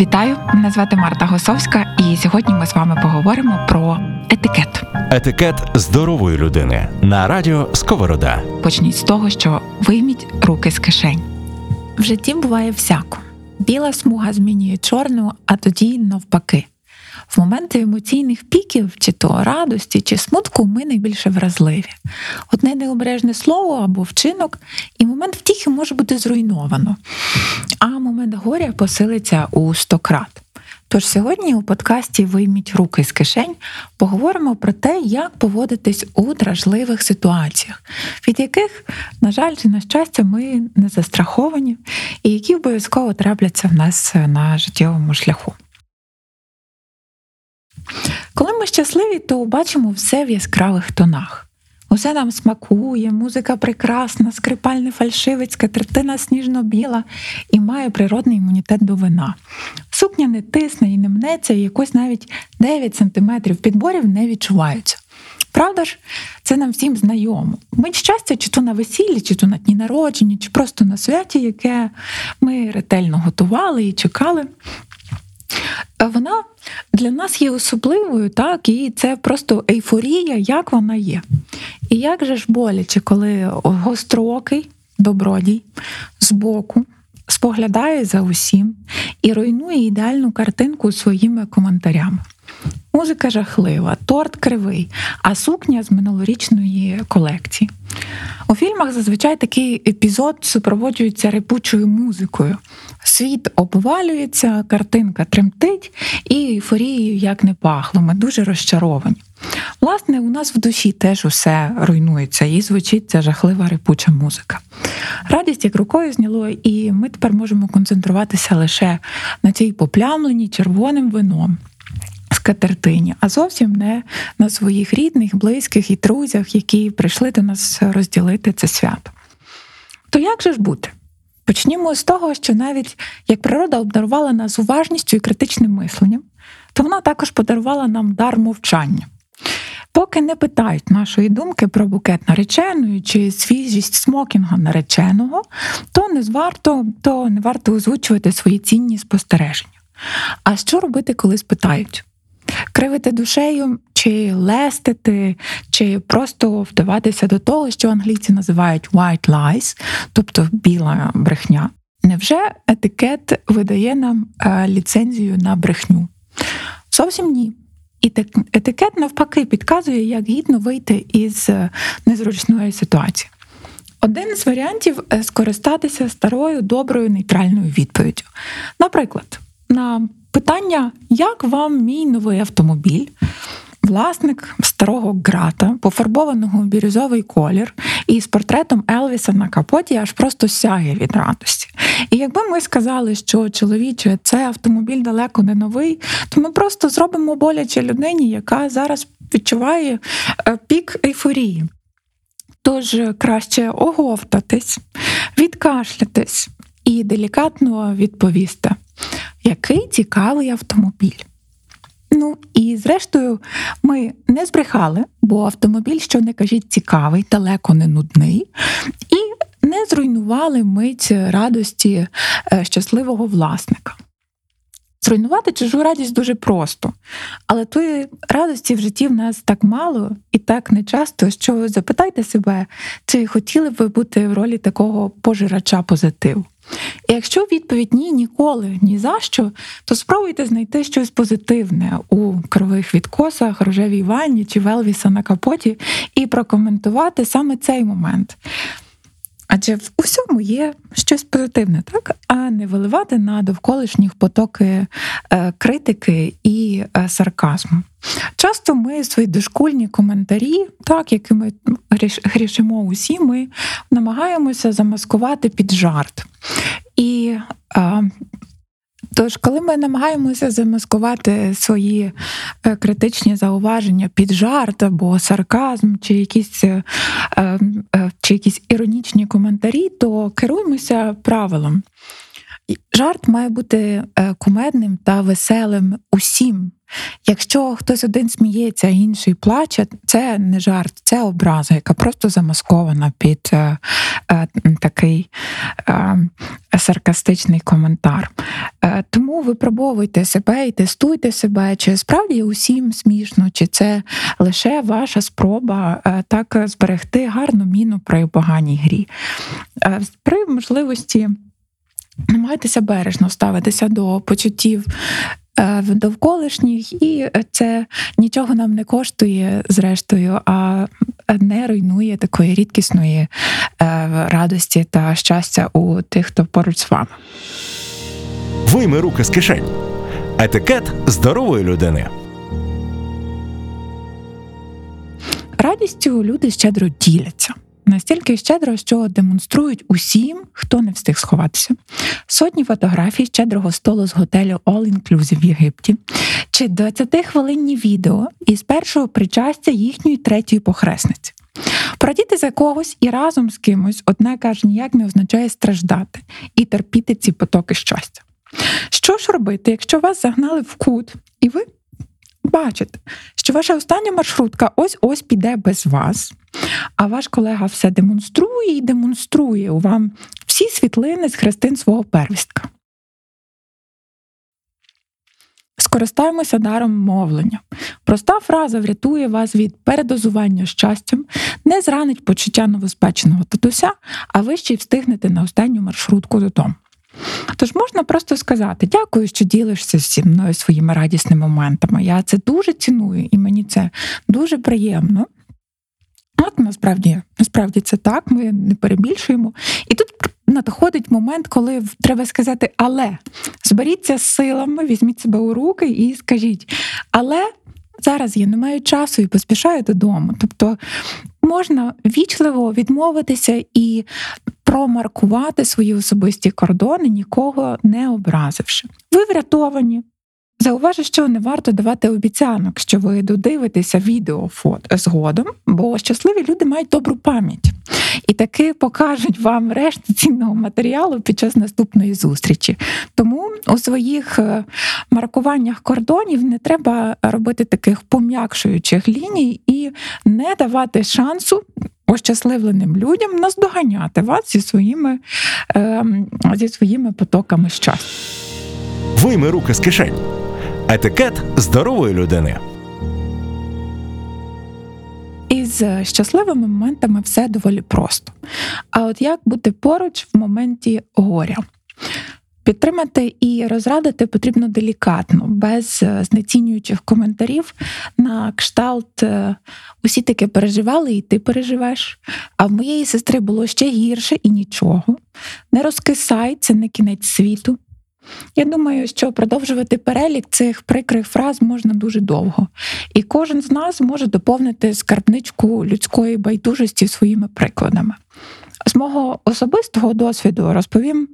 Вітаю! Мене звати Марта Госовська, і сьогодні ми з вами поговоримо про етикет. Етикет здорової людини на радіо Сковорода. Почніть з того, що вийміть руки з кишень. В житті буває всяко. Біла смуга змінює чорну, а тоді навпаки. В моменти емоційних піків, чи то радості, чи смутку, ми найбільше вразливі. Одне необережне слово або вчинок, і момент втіхи може бути зруйновано, момент горя посилиться у сто крат. Тож сьогодні у подкасті Вийміть руки з кишень поговоримо про те, як поводитись у дражливих ситуаціях, від яких, на жаль, чи на щастя, ми не застраховані, і які обов'язково трапляться в нас на життєвому шляху. Коли ми щасливі, то бачимо все в яскравих тонах. Усе нам смакує, музика прекрасна, скрипальний фальшивицька, третина сніжно-біла і має природний імунітет до вина. Сукня не тисне і не мнеться, і якось навіть 9 см підборів не відчуваються. Правда ж, це нам всім знайомо. Мить щастя, чи то на весіллі, чи то на дні народження, чи просто на святі, яке ми ретельно готували і чекали. Вона для нас є особливою, так, і це просто ейфорія, як вона є. І як же ж боляче, коли гострокий добродій збоку споглядає за усім і руйнує ідеальну картинку своїми коментарями. Музика жахлива, торт кривий, а сукня з минулорічної колекції. У фільмах зазвичай такий епізод супроводжується репучою музикою. Світ обвалюється, картинка тремтить, і ейфорією як не пахло. Ми дуже розчаровані. Власне, у нас в душі теж усе руйнується і звучить ця жахлива репуча музика. Радість як рукою зняло, і ми тепер можемо концентруватися лише на цій поплямленій червоним вином скатертині, а зовсім не на своїх рідних, близьких і друзях, які прийшли до нас розділити це свято. То як же ж бути? Почнімо з того, що навіть як природа обдарувала нас уважністю і критичним мисленням, то вона також подарувала нам дар мовчання. Поки не питають нашої думки про букет нареченої чи свіжість смокінга нареченого, то не варто, то не варто озвучувати свої цінні спостереження. А що робити, коли спитають? Кривити душею, чи лестити, чи просто вдаватися до того, що англійці називають white lies, тобто біла брехня. Невже етикет видає нам е, ліцензію на брехню? Зовсім ні. І етикет навпаки підказує, як гідно вийти із е, незручної ситуації. Один з варіантів е, скористатися старою доброю нейтральною відповіддю. Наприклад, на питання, як вам мій новий автомобіль? Власник старого грата, пофарбованого у бірюзовий колір, і з портретом Елвіса на капоті аж просто сяє від радості. І якби ми сказали, що чоловіче, це автомобіль далеко не новий, то ми просто зробимо боляче людині, яка зараз відчуває е, пік ейфорії. Тож краще оговтатись, відкашлятись і делікатно відповісти який цікавий автомобіль. Ну і зрештою, ми не збрехали, бо автомобіль, що не кажіть, цікавий, далеко не нудний, і не зруйнували мить радості е, щасливого власника. Зруйнувати чужу радість дуже просто, але тої радості в житті в нас так мало і так нечасто, що запитайте себе, чи хотіли б ви бути в ролі такого пожирача позитиву. І якщо відповідь ні, ніколи, ні за що, то спробуйте знайти щось позитивне у кривих відкосах, рожевій ванні чи велвіса на капоті і прокоментувати саме цей момент. Адже в усьому є щось позитивне, так а не виливати на довколишніх потоки е, критики і е, сарказму. Часто ми свої дошкульні коментарі, так якими грішимо усі, ми намагаємося замаскувати під жарт. І е, Тож, коли ми намагаємося замаскувати свої е, критичні зауваження під жарт або сарказм, чи якісь е, е, чи якісь іронічні коментарі, то керуємося правилом. Жарт має бути кумедним та веселим усім, Якщо хтось один сміється, а інший плаче, це не жарт, це образа, яка просто замаскована під е, е, такий е, саркастичний коментар. Е, тому випробовуйте себе і тестуйте себе, чи справді усім смішно, чи це лише ваша спроба е, так зберегти гарну міну при поганій грі. Е, при можливості. Намагайтеся бережно ставитися до почуттів е, довколишніх, і це нічого нам не коштує, зрештою, а не руйнує такої рідкісної е, радості та щастя у тих, хто поруч з вами. Вийми руки з кишень. Етикет здорової людини. Радістю люди щедро діляться. Настільки щедро, що демонструють усім, хто не встиг сховатися. Сотні фотографій щедрого столу з готелю All Inclusive в Єгипті, чи 20-хвилинні відео із першого причастя їхньої третьої похресниці. Продіти за когось і разом з кимось, одне каже, ніяк не означає страждати і терпіти ці потоки щастя. Що ж робити, якщо вас загнали в кут, і ви бачите, що ваша остання маршрутка ось ось піде без вас, а ваш колега все демонструє і демонструє у вам всі світлини з хрестин свого первістка. Скористаємося даром мовлення. Проста фраза врятує вас від передозування щастям, не зранить почуття новоспеченого татуся, а ви ще й встигнете на останню маршрутку додому. Тож можна просто сказати: дякую, що ділишся зі мною своїми радісними моментами. Я це дуже ціную, і мені це дуже приємно. От насправді, насправді це так, ми не перебільшуємо. І тут надходить момент, коли треба сказати, але зберіться з силами, візьміть себе у руки і скажіть, але зараз я не маю часу і поспішаю додому. Тобто можна вічливо відмовитися і промаркувати свої особисті кордони, нікого не образивши. Ви врятовані. Зауважу, що не варто давати обіцянок, що ви додивитеся відео фото згодом, бо щасливі люди мають добру пам'ять і таки покажуть вам решту цінного матеріалу під час наступної зустрічі. Тому у своїх е, маркуваннях кордонів не треба робити таких пом'якшуючих ліній і не давати шансу. Ощасливленим людям наздоганяти вас зі своїми е, зі своїми потоками щастя. Вийми руки з кишень. Етикет здорової людини. Із щасливими моментами все доволі просто. А от як бути поруч в моменті горя? Підтримати і розрадити потрібно делікатно, без знецінюючих коментарів на кшталт усі таке переживали, і ти переживеш. А в моєї сестри було ще гірше і нічого. Не розкисай, це не кінець світу. Я думаю, що продовжувати перелік цих прикрих фраз можна дуже довго, і кожен з нас може доповнити скарбничку людської байдужості своїми прикладами. З мого особистого досвіду розповім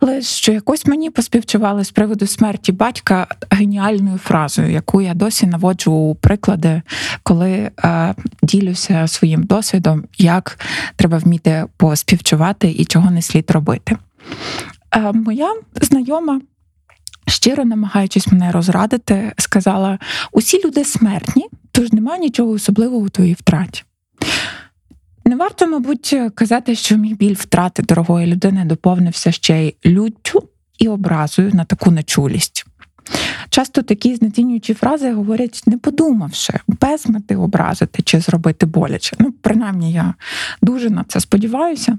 лише, що якось мені поспівчували з приводу смерті батька геніальною фразою, яку я досі наводжу у приклади, коли е, ділюся своїм досвідом, як треба вміти поспівчувати і чого не слід робити. Е, моя знайома, щиро намагаючись мене розрадити, сказала: усі люди смертні, тож немає нічого особливого у твоїй втраті. Варто, мабуть, казати, що мій біль втрати дорогої людини доповнився ще й люттю і образою на таку нечулість. Часто такі знецінюючі фрази говорять, не подумавши, без мети образити чи зробити боляче. Ну, принаймні, я дуже на це сподіваюся.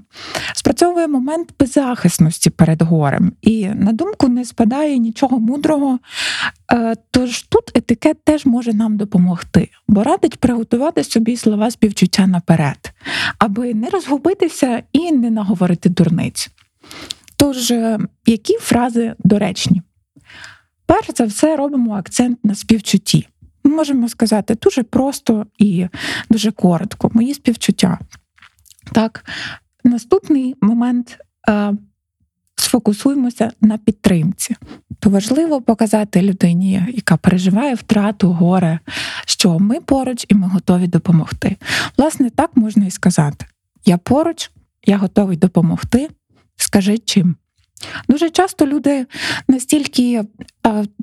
Спрацьовує момент беззахисності перед горем, і на думку не спадає нічого мудрого. Е, тож тут етикет теж може нам допомогти, бо радить приготувати собі слова співчуття наперед, аби не розгубитися і не наговорити дурниць. Тож, е, які фрази доречні? Перш за все робимо акцент на співчутті. Ми можемо сказати дуже просто і дуже коротко. Мої співчуття. Так, наступний момент. Е, Сфокусуємося на підтримці. То важливо показати людині, яка переживає втрату, горе, що ми поруч і ми готові допомогти. Власне, так можна і сказати: я поруч, я готовий допомогти. Скажи чим. Дуже часто люди настільки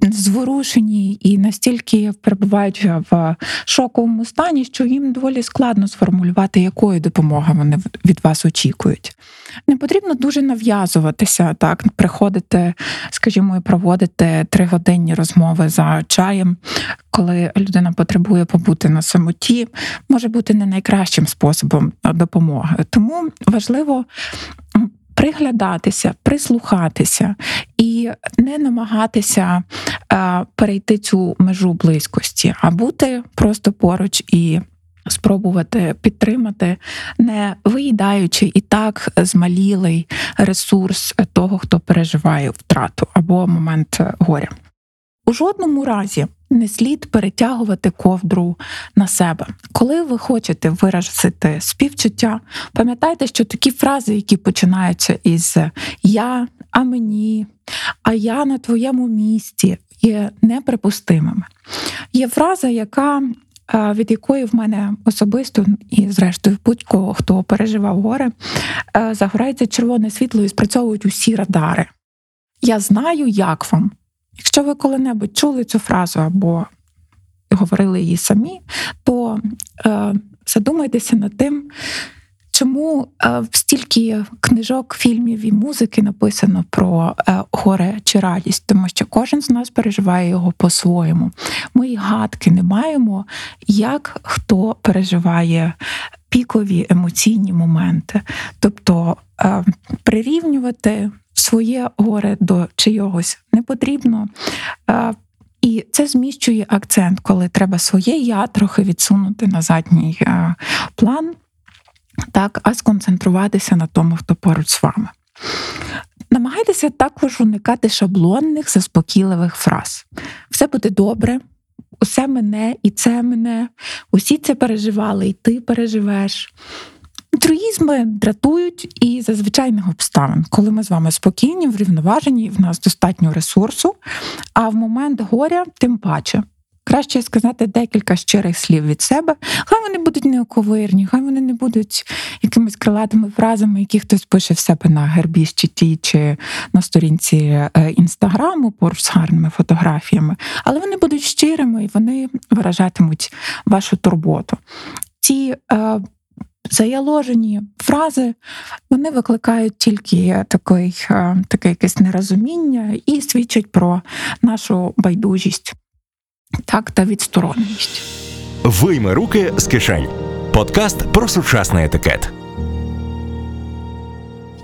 зворушені і настільки перебувають в шоковому стані, що їм доволі складно сформулювати, якої допомоги вони від вас очікують. Не потрібно дуже нав'язуватися, так приходити, скажімо, і проводити тригодинні розмови за чаєм, коли людина потребує побути на самоті, може бути не найкращим способом допомоги. Тому важливо приглядатися, прислухатися і не намагатися е, перейти цю межу близькості, а бути просто поруч і. Спробувати підтримати, не виїдаючи і так змалілий ресурс того, хто переживає втрату або момент горя. У жодному разі не слід перетягувати ковдру на себе. Коли ви хочете виразити співчуття, пам'ятайте, що такі фрази, які починаються із я, а мені, а я на твоєму місці, є неприпустимими. Є фраза, яка від якої в мене особисто і, зрештою, будь-кого, хто переживав горе, загорається червоне світло і спрацьовують усі радари. Я знаю, як вам. Якщо ви коли-небудь чули цю фразу або говорили її самі, то е, задумайтеся над тим, чому е, стільки книжок, фільмів і музики написано про е, горе чи радість, тому що кожен з нас переживає його по-своєму. Ми й гадки не маємо, як хто переживає пікові емоційні моменти. Тобто е, прирівнювати своє горе до чийогось не потрібно. І це зміщує акцент, коли треба своє я трохи відсунути на задній план, так, а сконцентруватися на тому, хто поруч з вами. Намагайтеся також уникати шаблонних, заспокійливих фраз. Все буде добре, усе мене і це мене, усі це переживали, і ти переживеш. Труїзми дратують і за звичайних обставин, коли ми з вами спокійні, врівноважені, в нас достатньо ресурсу, а в момент горя тим паче. Краще сказати декілька щирих слів від себе. Хай вони будуть неоковирні, хай вони не будуть якимись крилатими фразами, які хтось пише в себе на гербі щиті чи на сторінці е, інстаграму поруч з гарними фотографіями, але вони будуть щирими і вони виражатимуть вашу турботу. Ці е, заяложені фрази вони викликають тільки такий, е, таке якесь нерозуміння і свідчать про нашу байдужість так та відстороненість. Вийми руки з кишень. Подкаст про сучасний етикет.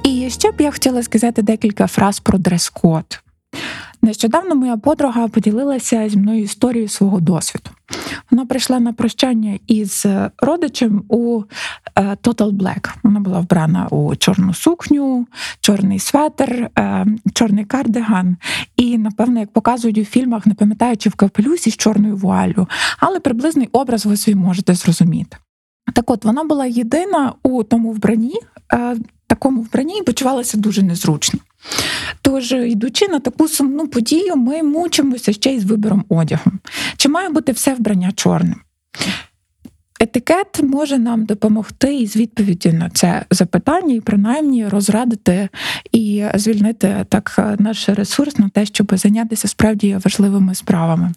І ще б я хотіла сказати декілька фраз про дрес-код. Нещодавно моя подруга поділилася зі мною історією свого досвіду. Вона прийшла на прощання із родичем у е, Total Black. Вона була вбрана у чорну сукню, чорний светр, е, чорний кардиган. І, напевно, як показують у фільмах, не пам'ятаючи в капелюсі з чорною вуаллю, але приблизний образ ви собі можете зрозуміти. Так от вона була єдина у тому вбранні, е, такому вбранні і почувалася дуже незручно. Тож, йдучи на таку сумну подію, ми мучимося ще й з вибором одягу. Чи має бути все вбрання чорним? Етикет може нам допомогти із відповіді на це запитання, і принаймні розрадити і звільнити так наш ресурс на те, щоб зайнятися справді важливими справами.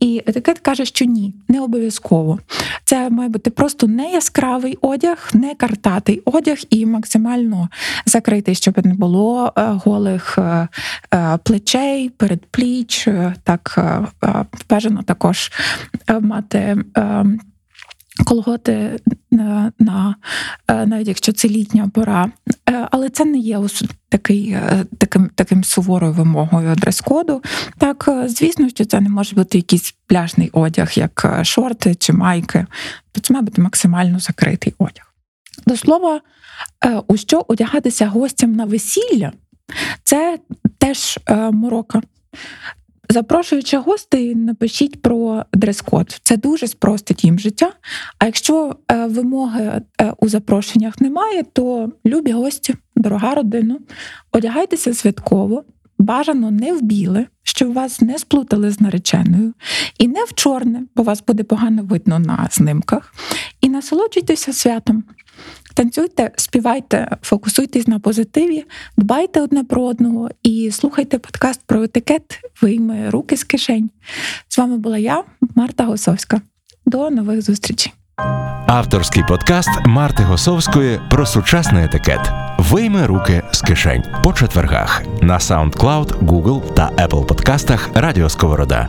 І етикет каже, що ні, не обов'язково. Це має бути просто не яскравий одяг, не картатий одяг і максимально закритий, щоб не було е, голих е, е, плечей, передпліч. Так бажано також мати колготи на, на навіть якщо це літня пора, але це не є такий, таким таким суворою вимогою дрес-коду. Так, звісно, що це не може бути якийсь пляжний одяг, як шорти чи майки. То це має бути максимально закритий одяг. До слова, у що одягатися гостям на весілля, це теж морока. Запрошуючи гостей, напишіть про дрес-код. Це дуже спростить їм життя. А якщо е, вимоги е, у запрошеннях немає, то любі гості, дорога родина, одягайтеся святково, бажано не в біле, щоб вас не сплутали з нареченою, і не в чорне, бо вас буде погано видно на знимках. І насолоджуйтеся святом. Танцюйте, співайте, фокусуйтесь на позитиві, дбайте одне про одного і слухайте подкаст про етикет Вийми руки з кишень. З вами була я, Марта Госовська. До нових зустрічей. Авторський подкаст Марти Госовської про сучасний етикет. Вийми руки з кишень по четвергах на SoundCloud, Google та Apple подкастах Радіо Сковорода.